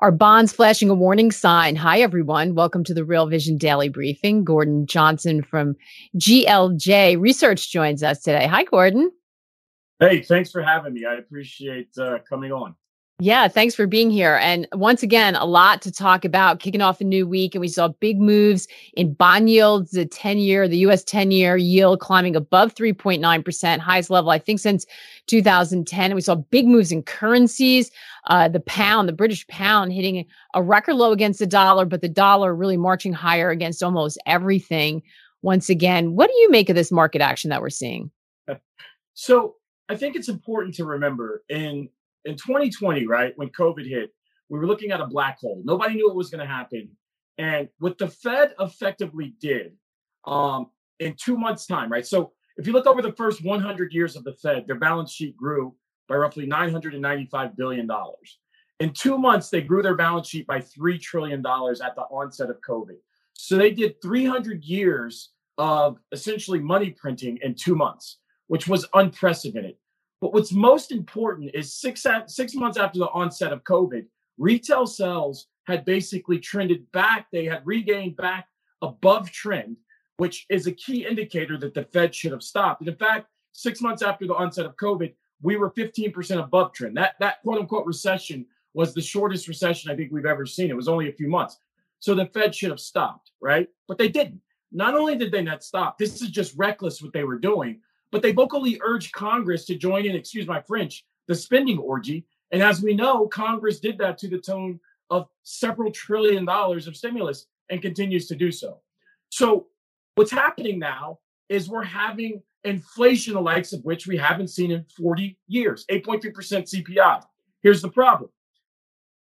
Our bonds flashing a warning sign. Hi, everyone. Welcome to the Real Vision Daily Briefing. Gordon Johnson from GLJ Research joins us today. Hi, Gordon. Hey, thanks for having me. I appreciate uh, coming on. Yeah, thanks for being here. And once again, a lot to talk about kicking off a new week. And we saw big moves in bond yields, the 10 year, the US 10 year yield climbing above 3.9%, highest level, I think, since 2010. And we saw big moves in currencies. Uh, the pound, the British pound hitting a record low against the dollar, but the dollar really marching higher against almost everything. Once again, what do you make of this market action that we're seeing? So I think it's important to remember in in 2020, right, when COVID hit, we were looking at a black hole. Nobody knew what was going to happen. And what the Fed effectively did um, in two months' time, right? So if you look over the first 100 years of the Fed, their balance sheet grew by roughly $995 billion. In two months, they grew their balance sheet by $3 trillion at the onset of COVID. So they did 300 years of essentially money printing in two months, which was unprecedented. But what's most important is six six months after the onset of COVID, retail sales had basically trended back. They had regained back above trend, which is a key indicator that the Fed should have stopped. And in fact, six months after the onset of COVID, we were 15% above trend. That that quote unquote recession was the shortest recession I think we've ever seen. It was only a few months. So the Fed should have stopped, right? But they didn't. Not only did they not stop, this is just reckless what they were doing but they vocally urged Congress to join in, excuse my French, the spending orgy. And as we know, Congress did that to the tone of several trillion dollars of stimulus and continues to do so. So, what's happening now is we're having inflation, the likes of which we haven't seen in 40 years 8.3% CPI. Here's the problem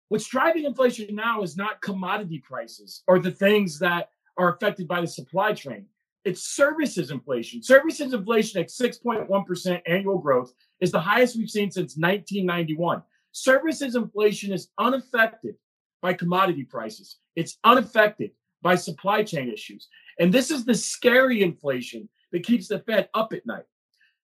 what's driving inflation now is not commodity prices or the things that are affected by the supply chain. It's services inflation. Services inflation at 6.1% annual growth is the highest we've seen since 1991. Services inflation is unaffected by commodity prices. It's unaffected by supply chain issues. And this is the scary inflation that keeps the Fed up at night.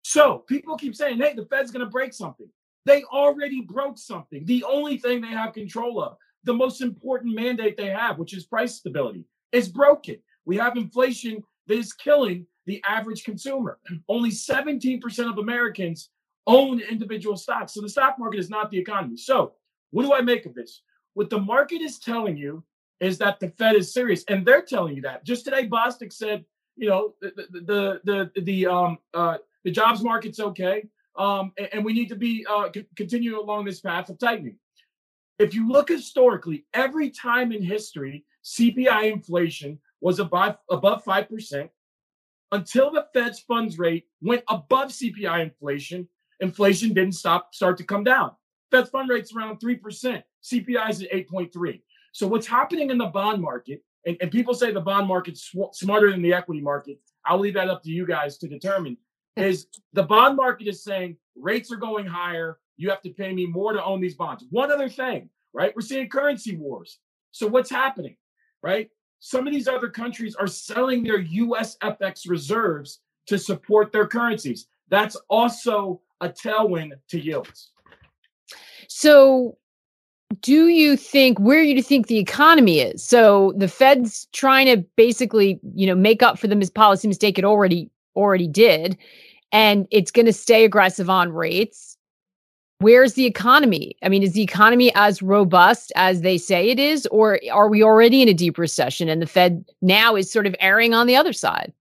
So people keep saying, hey, the Fed's going to break something. They already broke something. The only thing they have control of, the most important mandate they have, which is price stability, is broken. We have inflation that is killing the average consumer. Only 17% of Americans own individual stocks. So the stock market is not the economy. So, what do I make of this? What the market is telling you is that the Fed is serious, and they're telling you that. Just today, Bostic said, you know, the the the the, the um uh the jobs market's okay, um, and, and we need to be uh c- continue along this path of tightening. If you look historically, every time in history, CPI inflation was above above 5% until the Fed's funds rate went above CPI inflation. Inflation didn't stop start to come down. Fed's fund rate's around 3%. CPI is at 8.3. So what's happening in the bond market, and, and people say the bond market's sw- smarter than the equity market. I'll leave that up to you guys to determine. Is the bond market is saying rates are going higher. You have to pay me more to own these bonds. One other thing, right? We're seeing currency wars. So what's happening, right? Some of these other countries are selling their US FX reserves to support their currencies. That's also a tailwind to yields. So, do you think where do you think the economy is? So the Fed's trying to basically, you know, make up for the policy mistake it already already did, and it's going to stay aggressive on rates where's the economy? I mean, is the economy as robust as they say it is, or are we already in a deep recession and the Fed now is sort of erring on the other side?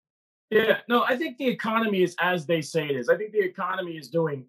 Yeah, no, I think the economy is as they say it is. I think the economy is doing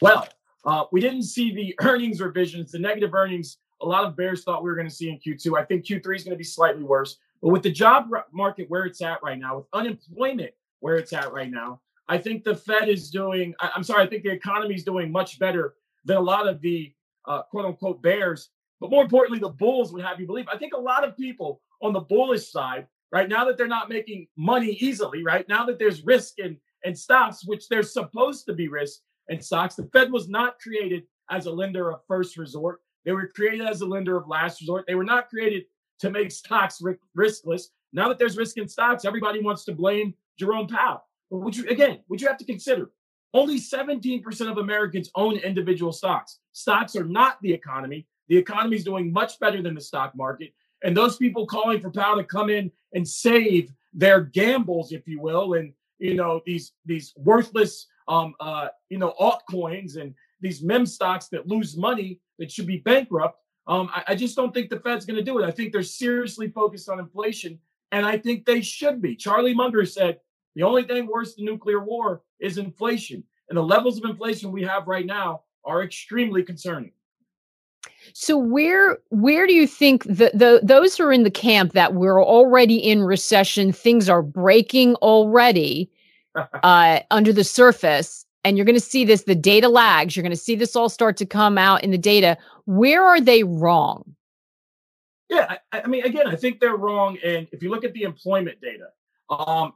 well. Uh, we didn't see the earnings revisions, the negative earnings. A lot of bears thought we were going to see in Q2. I think Q3 is going to be slightly worse. But with the job market where it's at right now, with unemployment where it's at right now, I think the Fed is doing, I, am sorry, I think the economy is doing much better than a lot of the uh, quote unquote bears. But more importantly, the bulls would have you believe. I think a lot of people on the bullish side, right now that they're not making money easily, right now that there's risk in, in stocks, which there's supposed to be risk in stocks, the Fed was not created as a lender of first resort. They were created as a lender of last resort. They were not created to make stocks riskless. Now that there's risk in stocks, everybody wants to blame Jerome Powell. Would you again, would you have to consider only 17% of Americans own individual stocks. Stocks are not the economy. The economy is doing much better than the stock market. And those people calling for Powell to come in and save their gambles, if you will, and you know these these worthless um uh you know altcoins and these meme stocks that lose money that should be bankrupt. Um, I, I just don't think the Fed's going to do it. I think they're seriously focused on inflation, and I think they should be. Charlie Munger said the only thing worse than nuclear war is inflation. And the levels of inflation we have right now are extremely concerning. So where where do you think the, the those who are in the camp that we're already in recession, things are breaking already uh, under the surface, and you're going to see this, the data lags, you're going to see this all start to come out in the data. Where are they wrong? Yeah, I, I mean, again, I think they're wrong. And if you look at the employment data, um,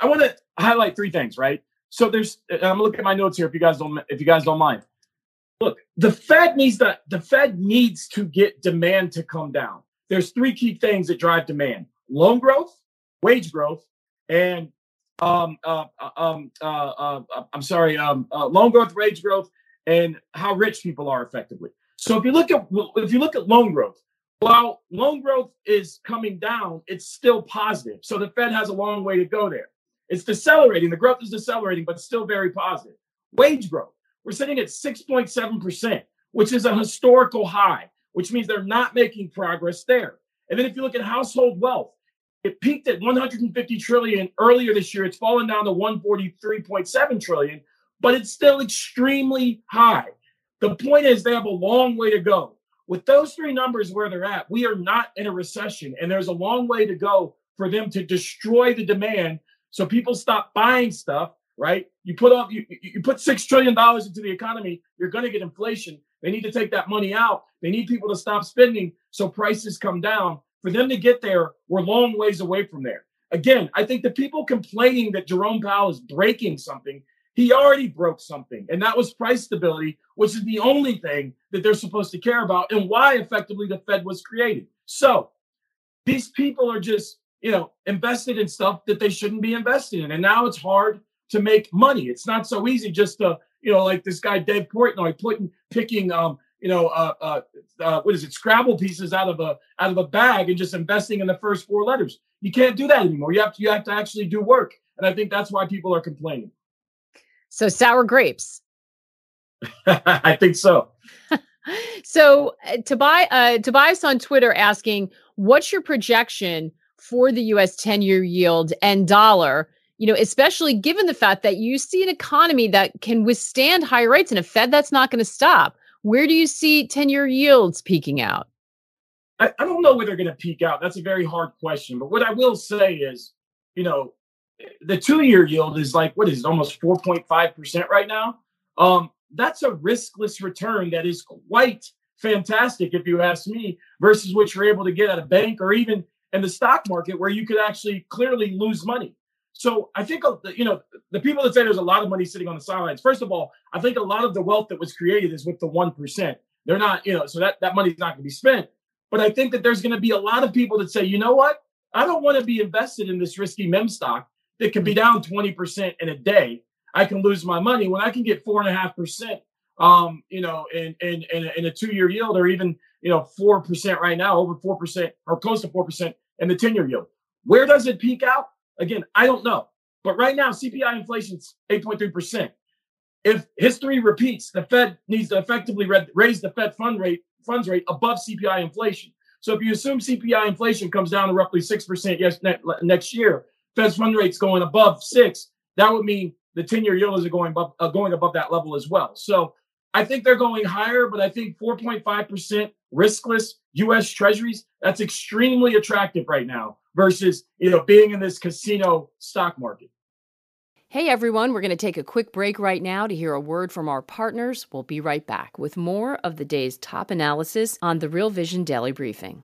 I want to highlight three things, right? So there's, I'm looking at my notes here. If you guys don't, if you guys don't mind, look, the Fed needs to, the Fed needs to get demand to come down. There's three key things that drive demand: loan growth, wage growth, and um, uh, uh um, uh, uh, uh, I'm sorry, um, uh, loan growth, wage growth, and how rich people are effectively. So if you look at if you look at loan growth, while loan growth is coming down, it's still positive. So the Fed has a long way to go there. It's decelerating. The growth is decelerating, but still very positive. Wage growth, we're sitting at 6.7%, which is a historical high, which means they're not making progress there. And then if you look at household wealth, it peaked at 150 trillion earlier this year. It's fallen down to 143.7 trillion, but it's still extremely high. The point is they have a long way to go. With those three numbers where they're at, we are not in a recession, and there's a long way to go for them to destroy the demand so people stop buying stuff. Right? You put up you, you put six trillion dollars into the economy, you're going to get inflation. They need to take that money out. They need people to stop spending so prices come down. For them to get there, we're long ways away from there. Again, I think the people complaining that Jerome Powell is breaking something he already broke something, and that was price stability, which is the only thing that they're supposed to care about and why effectively the Fed was created. So these people are just, you know, invested in stuff that they shouldn't be invested in. And now it's hard to make money. It's not so easy just to, you know, like this guy Dave Portnoy putting picking um, you know, uh, uh, uh, what is it, Scrabble pieces out of a out of a bag and just investing in the first four letters. You can't do that anymore. You have to you have to actually do work. And I think that's why people are complaining. So sour grapes. I think so. so uh, Tobias, uh, Tobias on Twitter asking, what's your projection for the U.S. 10-year yield and dollar? You know, especially given the fact that you see an economy that can withstand high rates and a Fed that's not going to stop. Where do you see 10-year yields peaking out? I, I don't know where they're going to peak out. That's a very hard question. But what I will say is, you know, the two year yield is like what is it, almost 4.5% right now. Um, that's a riskless return that is quite fantastic, if you ask me, versus what you're able to get at a bank or even in the stock market where you could actually clearly lose money. So I think you know the people that say there's a lot of money sitting on the sidelines. First of all, I think a lot of the wealth that was created is with the one percent. They're not, you know, so that that money's not going to be spent. But I think that there's going to be a lot of people that say, you know what, I don't want to be invested in this risky meme stock that can be down 20% in a day. I can lose my money when I can get four and a half percent, um, you know, in, in, in, a, in a two year yield or even, you know, 4% right now, over 4% or close to 4% in the 10 year yield. Where does it peak out? Again, I don't know. But right now, CPI inflation's 8.3%. If history repeats, the Fed needs to effectively raise the Fed fund rate funds rate above CPI inflation. So if you assume CPI inflation comes down to roughly 6% yes, next year, Fed's fund rate's going above six, that would mean the 10 year yields are going above, uh, going above that level as well. So I think they're going higher, but I think 4.5% riskless US treasuries, that's extremely attractive right now versus, you know, being in this casino stock market. Hey everyone, we're going to take a quick break right now to hear a word from our partners. We'll be right back with more of the day's top analysis on the Real Vision Daily Briefing.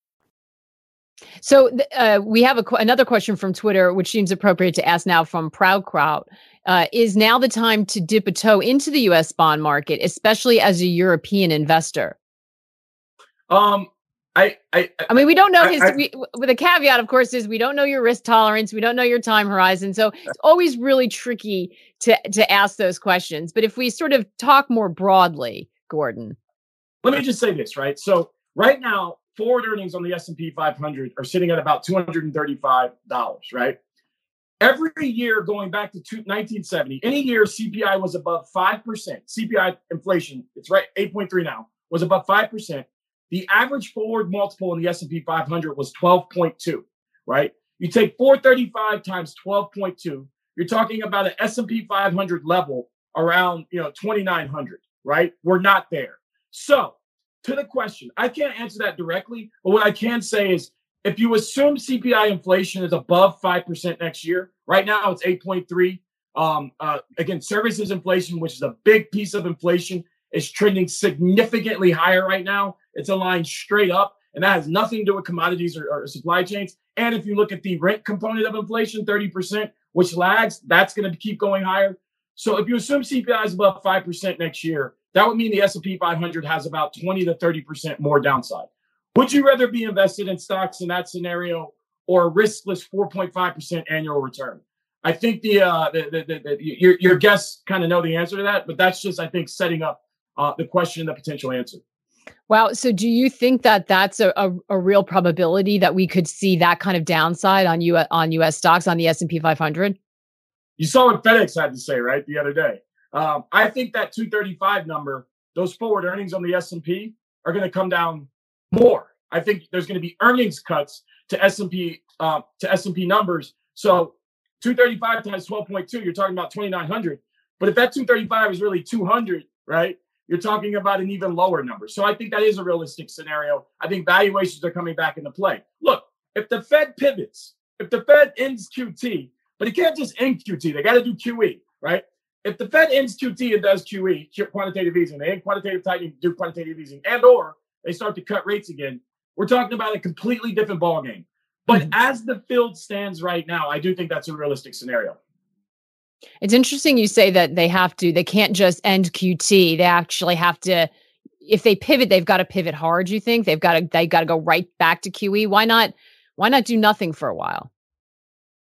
So uh, we have a, another question from Twitter, which seems appropriate to ask now from Proud Crowd. Uh, is now the time to dip a toe into the U.S. bond market, especially as a European investor? Um, I, I, I mean, we don't know his. I, we, with a caveat, of course, is we don't know your risk tolerance. We don't know your time horizon, so it's always really tricky to to ask those questions. But if we sort of talk more broadly, Gordon, let me just say this, right? So right now, forward earnings on the S&P 500 are sitting at about $235, right? Every year going back to 1970, any year CPI was above 5%, CPI inflation, it's right 8.3 now, was above 5%. The average forward multiple in the S&P 500 was 12.2, right? You take 435 times 12.2, you're talking about an S&P 500 level around, you know, 2900, right? We're not there. So, to the question, I can't answer that directly, but what I can say is if you assume CPI inflation is above 5% next year, right now it's 8.3. Um, uh, again, services inflation, which is a big piece of inflation, is trending significantly higher right now. It's aligned straight up, and that has nothing to do with commodities or, or supply chains. And if you look at the rent component of inflation, 30%, which lags, that's going to keep going higher. So if you assume CPI is above 5% next year, that would mean the S&P 500 has about 20 to 30% more downside. Would you rather be invested in stocks in that scenario or a riskless 4.5% annual return? I think the, uh, the, the, the, your, your guests kind of know the answer to that, but that's just, I think, setting up uh, the question, and the potential answer. Wow. So, do you think that that's a, a, a, real probability that we could see that kind of downside on U on U.S. stocks on the S and P 500? You saw what FedEx had to say, right, the other day. Um, I think that 235 number, those forward earnings on the S&P are going to come down more. I think there's going to be earnings cuts to S&P uh, to S&P numbers. So 235 times 12.2, you're talking about 2,900. But if that 235 is really 200, right? You're talking about an even lower number. So I think that is a realistic scenario. I think valuations are coming back into play. Look, if the Fed pivots, if the Fed ends QT, but it can't just end QT, they got to do QE, right? If the Fed ends QT and does QE, quantitative easing, they end quantitative tightening, do quantitative easing, and or they start to cut rates again, we're talking about a completely different ballgame. But mm-hmm. as the field stands right now, I do think that's a realistic scenario. It's interesting you say that they have to, they can't just end QT. They actually have to, if they pivot, they've got to pivot hard, you think? They've got to they got to go right back to QE. Why not why not do nothing for a while?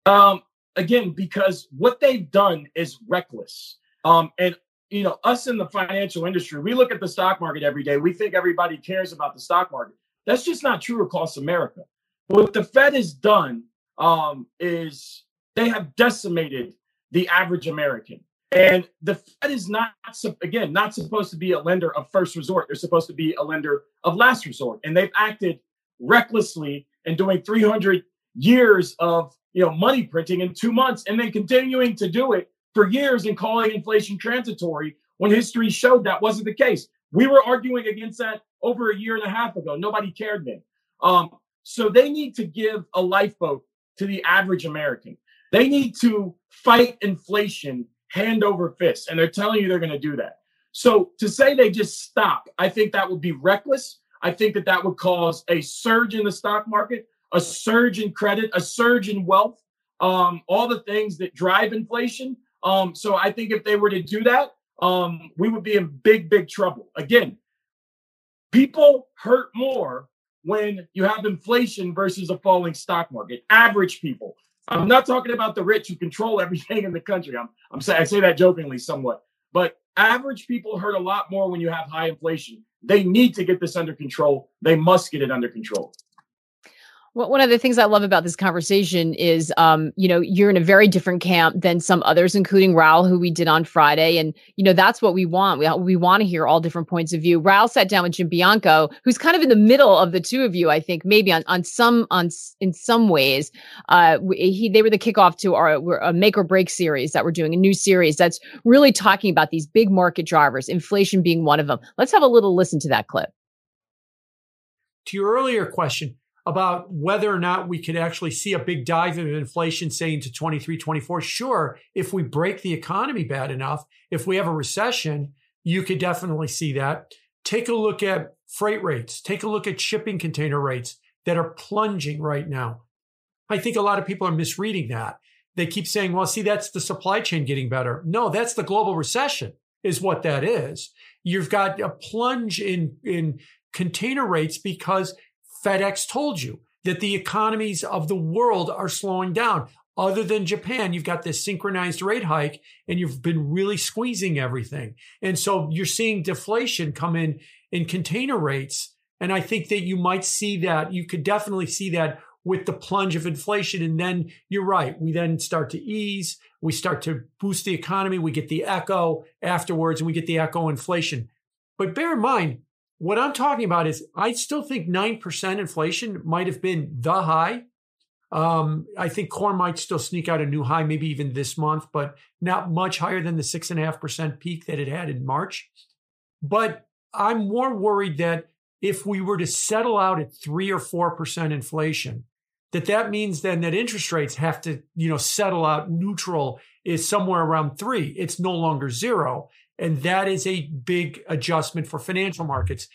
Um, again because what they've done is reckless. Um, and you know, us in the financial industry, we look at the stock market every day. We think everybody cares about the stock market. That's just not true across America. What the Fed has done um, is they have decimated the average American. And the Fed is not, again, not supposed to be a lender of first resort. They're supposed to be a lender of last resort. And they've acted recklessly and doing 300 years of you know, money printing in two months and then continuing to do it for years and calling inflation transitory when history showed that wasn't the case. We were arguing against that over a year and a half ago. Nobody cared then. Um, so they need to give a lifeboat to the average American. They need to fight inflation hand over fist. And they're telling you they're going to do that. So to say they just stop, I think that would be reckless. I think that that would cause a surge in the stock market a surge in credit, a surge in wealth, um, all the things that drive inflation. Um, so I think if they were to do that, um, we would be in big, big trouble. Again, people hurt more when you have inflation versus a falling stock market. Average people. I'm not talking about the rich who control everything in the country. I'm, I'm saying I say that jokingly somewhat, but average people hurt a lot more when you have high inflation. They need to get this under control. They must get it under control. One of the things I love about this conversation is, um, you know, you're in a very different camp than some others, including Raoul, who we did on Friday, and you know that's what we want. We we want to hear all different points of view. Raoul sat down with Jim Bianco, who's kind of in the middle of the two of you, I think, maybe on on some on in some ways. Uh, he they were the kickoff to our a make or break series that we're doing, a new series that's really talking about these big market drivers, inflation being one of them. Let's have a little listen to that clip. To your earlier question about whether or not we could actually see a big dive in inflation, say into 23, 24. Sure, if we break the economy bad enough, if we have a recession, you could definitely see that. Take a look at freight rates, take a look at shipping container rates that are plunging right now. I think a lot of people are misreading that. They keep saying, well, see, that's the supply chain getting better. No, that's the global recession, is what that is. You've got a plunge in, in container rates because FedEx told you that the economies of the world are slowing down. Other than Japan, you've got this synchronized rate hike and you've been really squeezing everything. And so you're seeing deflation come in in container rates. And I think that you might see that. You could definitely see that with the plunge of inflation. And then you're right. We then start to ease. We start to boost the economy. We get the echo afterwards and we get the echo inflation. But bear in mind, what I'm talking about is I still think 9% inflation might have been the high. Um, I think core might still sneak out a new high, maybe even this month, but not much higher than the 6.5% peak that it had in March. But I'm more worried that if we were to settle out at 3 or 4% inflation, that that means then that interest rates have to, you know, settle out neutral is somewhere around 3. It's no longer 0. And that is a big adjustment for financial markets.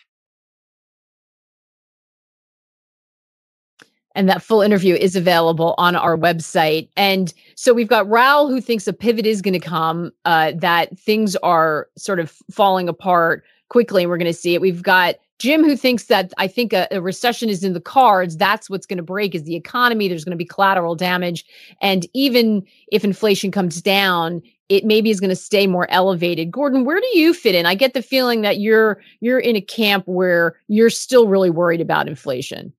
And that full interview is available on our website. And so we've got Raoul who thinks a pivot is going to come, uh, that things are sort of falling apart quickly, and we're going to see it. We've got Jim, who thinks that I think a, a recession is in the cards. That's what's going to break is the economy. There's going to be collateral damage. And even if inflation comes down, it maybe is going to stay more elevated. Gordon, where do you fit in? I get the feeling that you're you're in a camp where you're still really worried about inflation.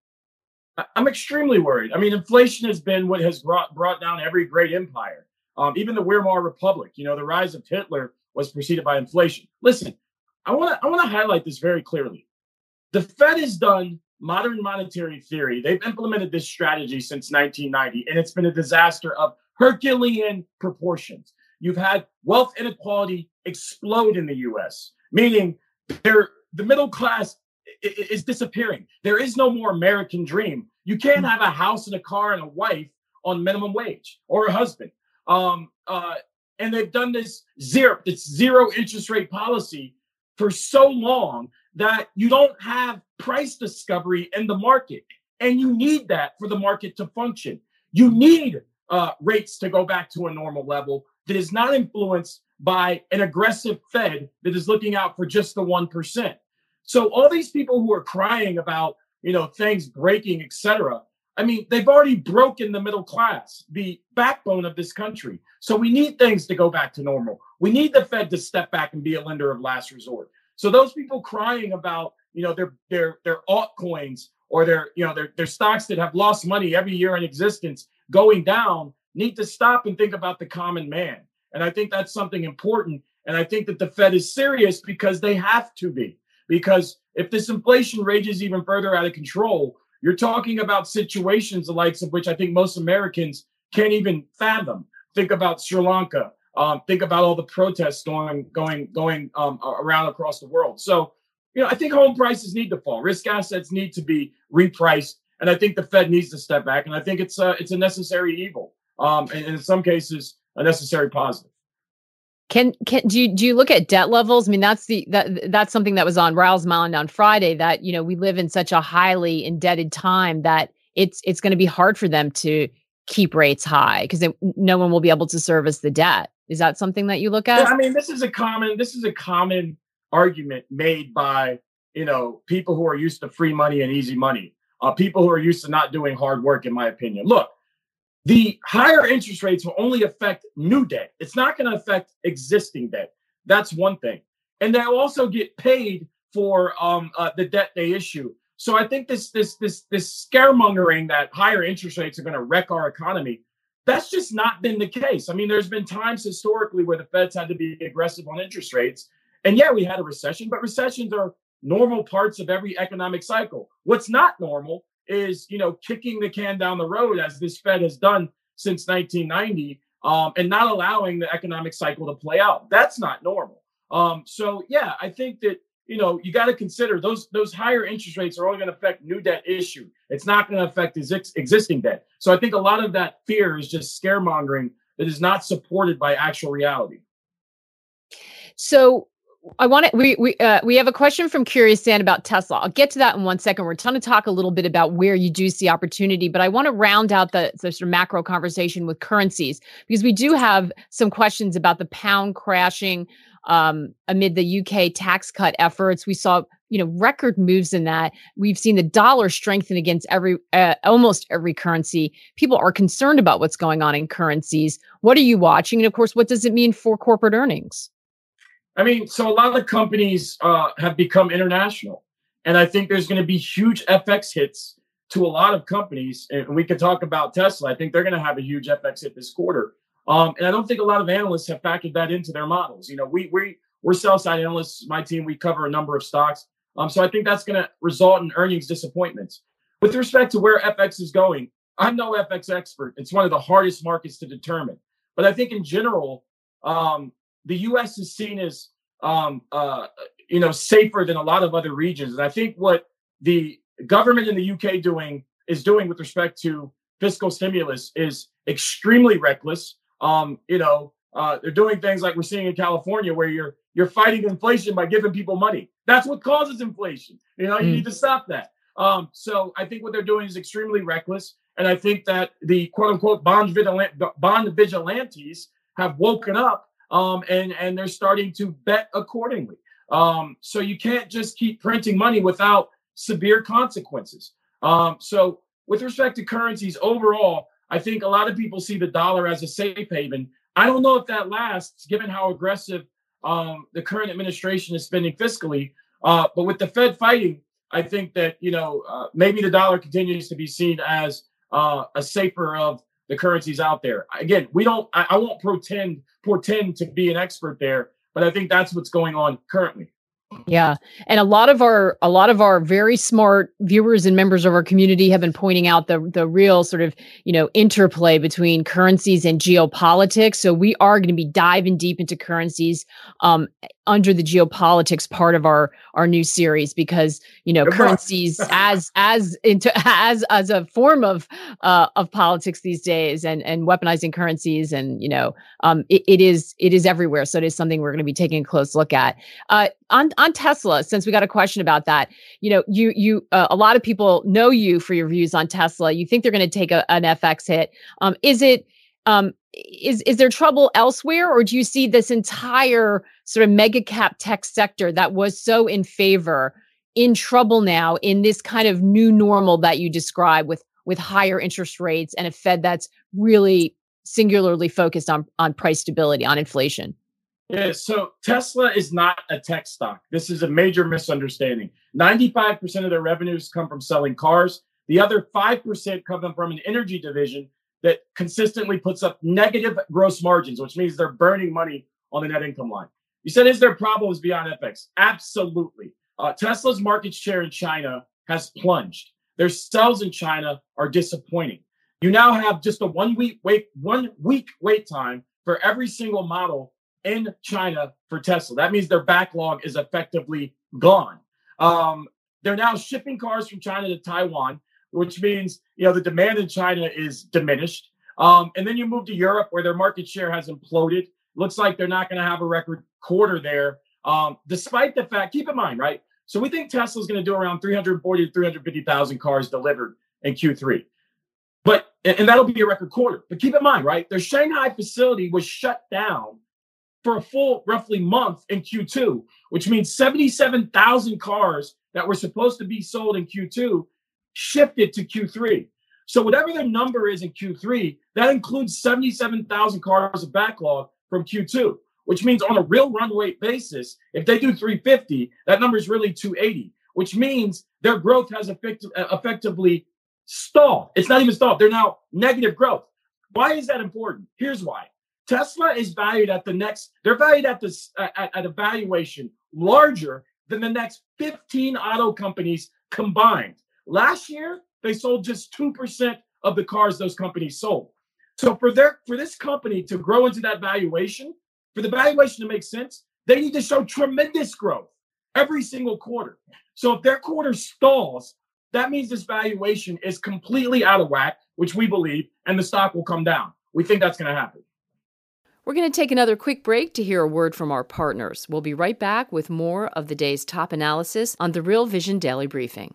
I'm extremely worried. I mean, inflation has been what has brought brought down every great empire. Um, even the Weimar Republic, you know, the rise of Hitler was preceded by inflation. Listen, I want to I want to highlight this very clearly. The Fed has done modern monetary theory. They've implemented this strategy since 1990, and it's been a disaster of Herculean proportions. You've had wealth inequality explode in the US, meaning there, the middle class is disappearing. There is no more American dream. You can't have a house and a car and a wife on minimum wage or a husband. Um, uh, and they've done this zero, it's zero interest rate policy for so long that you don't have price discovery in the market. And you need that for the market to function. You need uh, rates to go back to a normal level that is not influenced by an aggressive Fed that is looking out for just the 1%. So all these people who are crying about, you know, things breaking, etc. I mean, they've already broken the middle class, the backbone of this country. So we need things to go back to normal. We need the Fed to step back and be a lender of last resort. So those people crying about, you know, their their their altcoins or their, you know, their their stocks that have lost money every year in existence going down need to stop and think about the common man. And I think that's something important. And I think that the Fed is serious because they have to be. Because if this inflation rages even further out of control, you're talking about situations the likes of which I think most Americans can't even fathom. Think about Sri Lanka. Um, think about all the protests going going going um, around across the world. So, you know, I think home prices need to fall. Risk assets need to be repriced, and I think the Fed needs to step back. And I think it's a, it's a necessary evil, um, and, and in some cases, a necessary positive. Can can do you do you look at debt levels? I mean, that's the that that's something that was on Raoul's mind on Friday. That you know we live in such a highly indebted time that it's it's going to be hard for them to keep rates high because no one will be able to service the debt. Is that something that you look at? Yeah, I mean, this is a common this is a common argument made by you know people who are used to free money and easy money, uh, people who are used to not doing hard work. In my opinion, look, the higher interest rates will only affect new debt. It's not going to affect existing debt. That's one thing. And they'll also get paid for um, uh, the debt they issue. So I think this this this this scaremongering that higher interest rates are going to wreck our economy, that's just not been the case. I mean, there's been times historically where the Feds had to be aggressive on interest rates, and yeah, we had a recession, but recessions are normal parts of every economic cycle. What's not normal is you know kicking the can down the road as this Fed has done since 1990, um, and not allowing the economic cycle to play out. That's not normal. Um, so yeah, I think that you know, you got to consider those those higher interest rates are only going to affect new debt issue. It's not going to affect ex- existing debt. So I think a lot of that fear is just scaremongering that is not supported by actual reality. So I want to we we uh, we have a question from Curious Dan about Tesla. I'll get to that in one second. We're going to talk a little bit about where you do see opportunity, but I want to round out the, the sort of macro conversation with currencies because we do have some questions about the pound crashing um, amid the UK tax cut efforts. We saw, you know, record moves in that. We've seen the dollar strengthen against every, uh, almost every currency. People are concerned about what's going on in currencies. What are you watching? And of course, what does it mean for corporate earnings? I mean, so a lot of companies uh, have become international, and I think there's going to be huge FX hits to a lot of companies. And we could talk about Tesla. I think they're going to have a huge FX hit this quarter. Um, and I don't think a lot of analysts have factored that into their models. You know, we we we're sell side analysts. My team we cover a number of stocks. Um, so I think that's going to result in earnings disappointments. With respect to where FX is going, I'm no FX expert. It's one of the hardest markets to determine. But I think in general, um, the U.S. is seen as um, uh, you know safer than a lot of other regions. And I think what the government in the UK doing is doing with respect to fiscal stimulus is extremely reckless. Um, you know, uh, they're doing things like we're seeing in California where you're you're fighting inflation by giving people money. That's what causes inflation. You know, you mm. need to stop that. Um, so I think what they're doing is extremely reckless, and I think that the quote unquote bond, vigilant, bond vigilantes have woken up um, and and they're starting to bet accordingly. Um, so you can't just keep printing money without severe consequences. Um, so with respect to currencies overall, I think a lot of people see the dollar as a safe haven. I don't know if that lasts, given how aggressive um, the current administration is spending fiscally. Uh, but with the Fed fighting, I think that you know uh, maybe the dollar continues to be seen as uh, a safer of the currencies out there. Again, we don't. I, I won't pretend pretend to be an expert there, but I think that's what's going on currently. Yeah. And a lot of our a lot of our very smart viewers and members of our community have been pointing out the the real sort of, you know, interplay between currencies and geopolitics. So we are going to be diving deep into currencies um, under the geopolitics part of our our new series because you know currencies as as into as as a form of uh, of politics these days and and weaponizing currencies and you know um, it, it is it is everywhere. So it is something we're going to be taking a close look at. Uh, on on Tesla since we got a question about that you know you you uh, a lot of people know you for your views on Tesla. You think they're going to take a, an FX hit. Um, is it um, is is there trouble elsewhere, or do you see this entire sort of mega cap tech sector that was so in favor in trouble now in this kind of new normal that you describe with with higher interest rates and a Fed that's really singularly focused on on price stability, on inflation? Yeah, so Tesla is not a tech stock. This is a major misunderstanding. 95% of their revenues come from selling cars. The other 5% come from an energy division that consistently puts up negative gross margins, which means they're burning money on the net income line. You said, is there problems beyond FX? Absolutely. Uh, Tesla's market share in China has plunged. Their sales in China are disappointing. You now have just a one week wait, one week wait time for every single model in China for Tesla. That means their backlog is effectively gone. Um, they're now shipping cars from China to Taiwan which means you know the demand in China is diminished. Um, and then you move to Europe, where their market share has imploded. Looks like they're not going to have a record quarter there, um, despite the fact. Keep in mind, right? So we think Tesla is going to do around 340 to 350,000 cars delivered in Q3, but and that'll be a record quarter. But keep in mind, right? Their Shanghai facility was shut down for a full roughly month in Q2, which means 77,000 cars that were supposed to be sold in Q2 shifted to Q3. So whatever the number is in Q3, that includes 77,000 cars of backlog from Q2, which means on a real run rate basis, if they do 350, that number is really 280, which means their growth has effect- effectively stalled. It's not even stalled. They're now negative growth. Why is that important? Here's why. Tesla is valued at the next, they're valued at this at, at a valuation larger than the next 15 auto companies combined. Last year, they sold just 2% of the cars those companies sold. So for their for this company to grow into that valuation, for the valuation to make sense, they need to show tremendous growth every single quarter. So if their quarter stalls, that means this valuation is completely out of whack, which we believe, and the stock will come down. We think that's going to happen. We're going to take another quick break to hear a word from our partners. We'll be right back with more of the day's top analysis on the Real Vision Daily Briefing.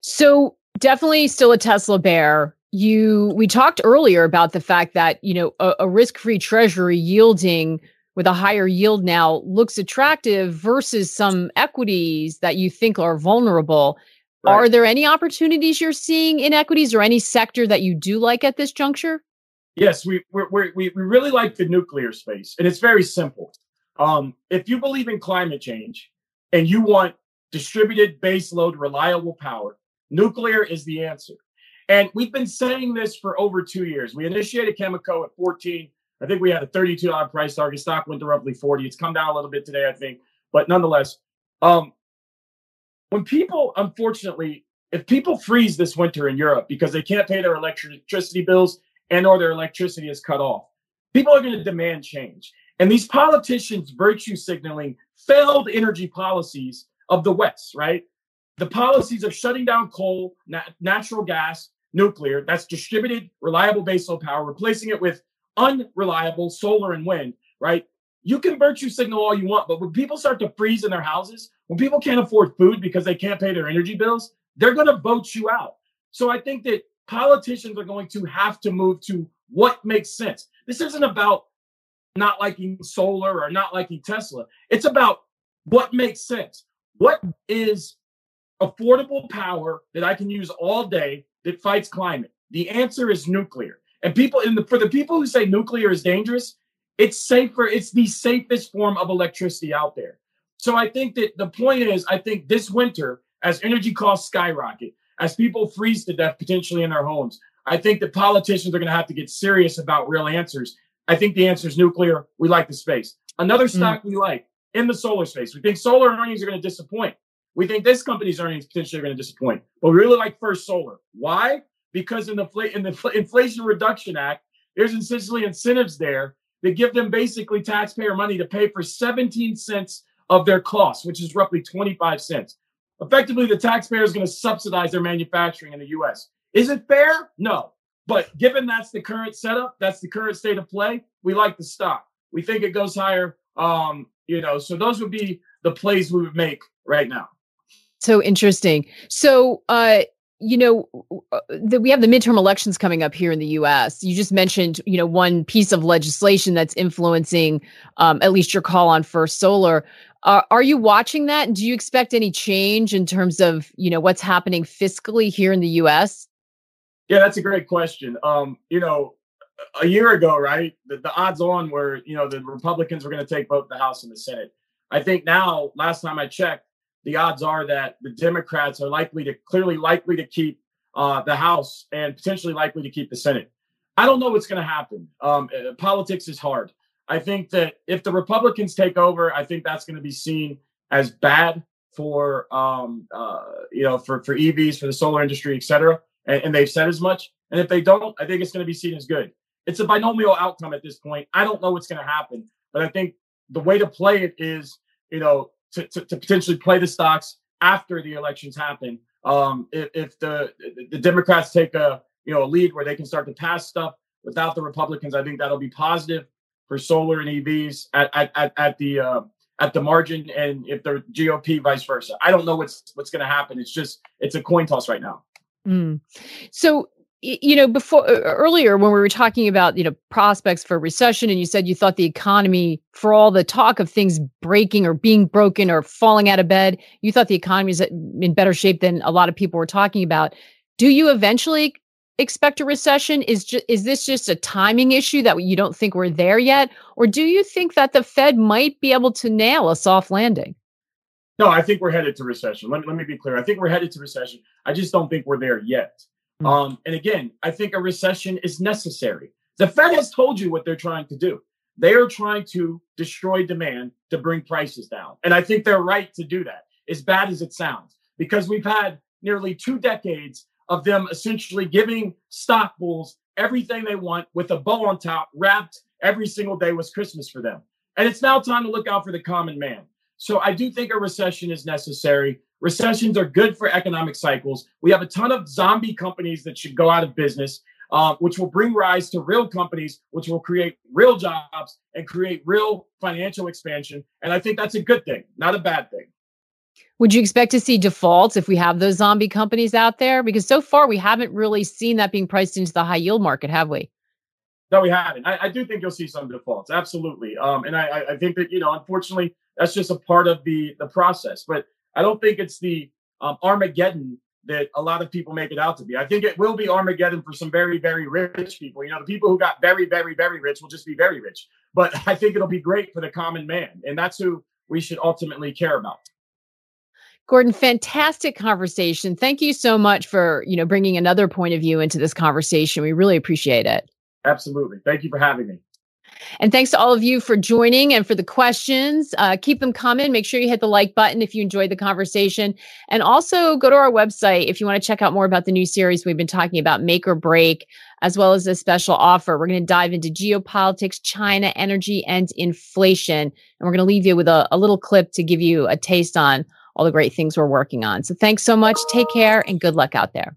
So definitely still a Tesla bear. You we talked earlier about the fact that, you know, a, a risk-free treasury yielding with a higher yield now looks attractive versus some equities that you think are vulnerable. Right. Are there any opportunities you're seeing in equities or any sector that you do like at this juncture? Yes, we we we we really like the nuclear space, and it's very simple. Um, if you believe in climate change and you want distributed baseload reliable power, nuclear is the answer. And we've been saying this for over two years. We initiated Cameco at 14. I think we had a $32 price target. Stock went to roughly 40. It's come down a little bit today, I think. But nonetheless, um, when people, unfortunately, if people freeze this winter in Europe because they can't pay their electricity bills and or their electricity is cut off, people are going to demand change. And these politicians virtue signaling failed energy policies of the West, right? The policies of shutting down coal, nat- natural gas, nuclear, that's distributed, reliable baseload power, replacing it with unreliable solar and wind, right? You can virtue signal all you want, but when people start to freeze in their houses, when people can't afford food because they can't pay their energy bills, they're going to vote you out. So I think that politicians are going to have to move to what makes sense. This isn't about not liking solar or not liking Tesla. It's about what makes sense. What is affordable power that I can use all day that fights climate? The answer is nuclear. And people in the for the people who say nuclear is dangerous, it's safer, it's the safest form of electricity out there. So I think that the point is, I think this winter, as energy costs skyrocket, as people freeze to death potentially in their homes, I think that politicians are going to have to get serious about real answers. I think the answer is nuclear. We like the space. Another mm. stock mm. we like in the solar space. We think solar earnings are going to disappoint. We think this company's earnings potentially are going to disappoint. But we really like First Solar. Why? Because in the in the Inflation Reduction Act, there's essentially incentives there that give them basically taxpayer money to pay for 17 cents of their costs, which is roughly 25 cents. Effectively, the taxpayer is going to subsidize their manufacturing in the US. Is it fair? No. But given that's the current setup, that's the current state of play, we like the stock. We think it goes higher. Um, you know, so those would be the plays we would make right now. So interesting. So, uh, you know, uh, we have the midterm elections coming up here in the U.S. You just mentioned, you know, one piece of legislation that's influencing um, at least your call on First Solar. Uh, are you watching that? Do you expect any change in terms of, you know, what's happening fiscally here in the U.S.? Yeah, that's a great question. Um, you know, a year ago, right, the, the odds on were, you know, the Republicans were going to take both the House and the Senate. I think now, last time I checked, the odds are that the Democrats are likely to clearly likely to keep uh, the House and potentially likely to keep the Senate. I don't know what's going to happen. Um, uh, politics is hard. I think that if the Republicans take over, I think that's going to be seen as bad for um, uh, you know for for EVs, for the solar industry, et cetera. And, and they've said as much. And if they don't, I think it's going to be seen as good. It's a binomial outcome at this point. I don't know what's going to happen, but I think the way to play it is, you know, to, to, to potentially play the stocks after the elections happen. Um, if, if the the Democrats take a you know a lead where they can start to pass stuff without the Republicans, I think that'll be positive for solar and EVs at at, at, the uh, at the margin, and if the GOP, vice versa. I don't know what's what's going to happen. It's just it's a coin toss right now. Mm. So you know before earlier when we were talking about you know prospects for recession and you said you thought the economy for all the talk of things breaking or being broken or falling out of bed you thought the economy is uh, in better shape than a lot of people were talking about. Do you eventually expect a recession? Is just is this just a timing issue that you don't think we're there yet? Or do you think that the fed might be able to nail a soft landing? No i think we're headed to recession. Let me, let me be clear. I think we're headed to recession. I just don't think we're there yet mm-hmm. um, and again i think a recession is necessary the fed has told you what they're trying to do they are trying to destroy demand to bring prices down and i think they're right to do that as bad as it sounds because we've had nearly two decades of them essentially giving stock bulls everything they want with a bow on top, wrapped every single day was Christmas for them. And it's now time to look out for the common man. So I do think a recession is necessary. Recessions are good for economic cycles. We have a ton of zombie companies that should go out of business, uh, which will bring rise to real companies, which will create real jobs and create real financial expansion. And I think that's a good thing, not a bad thing. Would you expect to see defaults if we have those zombie companies out there? Because so far we haven't really seen that being priced into the high yield market, have we? No, we haven't. I, I do think you'll see some defaults, absolutely. Um, and I, I think that you know, unfortunately, that's just a part of the the process. But I don't think it's the um, Armageddon that a lot of people make it out to be. I think it will be Armageddon for some very, very rich people. You know, the people who got very, very, very rich will just be very rich. But I think it'll be great for the common man, and that's who we should ultimately care about. Gordon, fantastic conversation. Thank you so much for, you know, bringing another point of view into this conversation. We really appreciate it. Absolutely. Thank you for having me. And thanks to all of you for joining and for the questions. Uh, keep them coming. Make sure you hit the like button if you enjoyed the conversation. And also go to our website if you want to check out more about the new series we've been talking about, Make or Break, as well as a special offer. We're going to dive into geopolitics, China, energy, and inflation. And we're going to leave you with a, a little clip to give you a taste on all the great things we're working on. So thanks so much. Take care and good luck out there.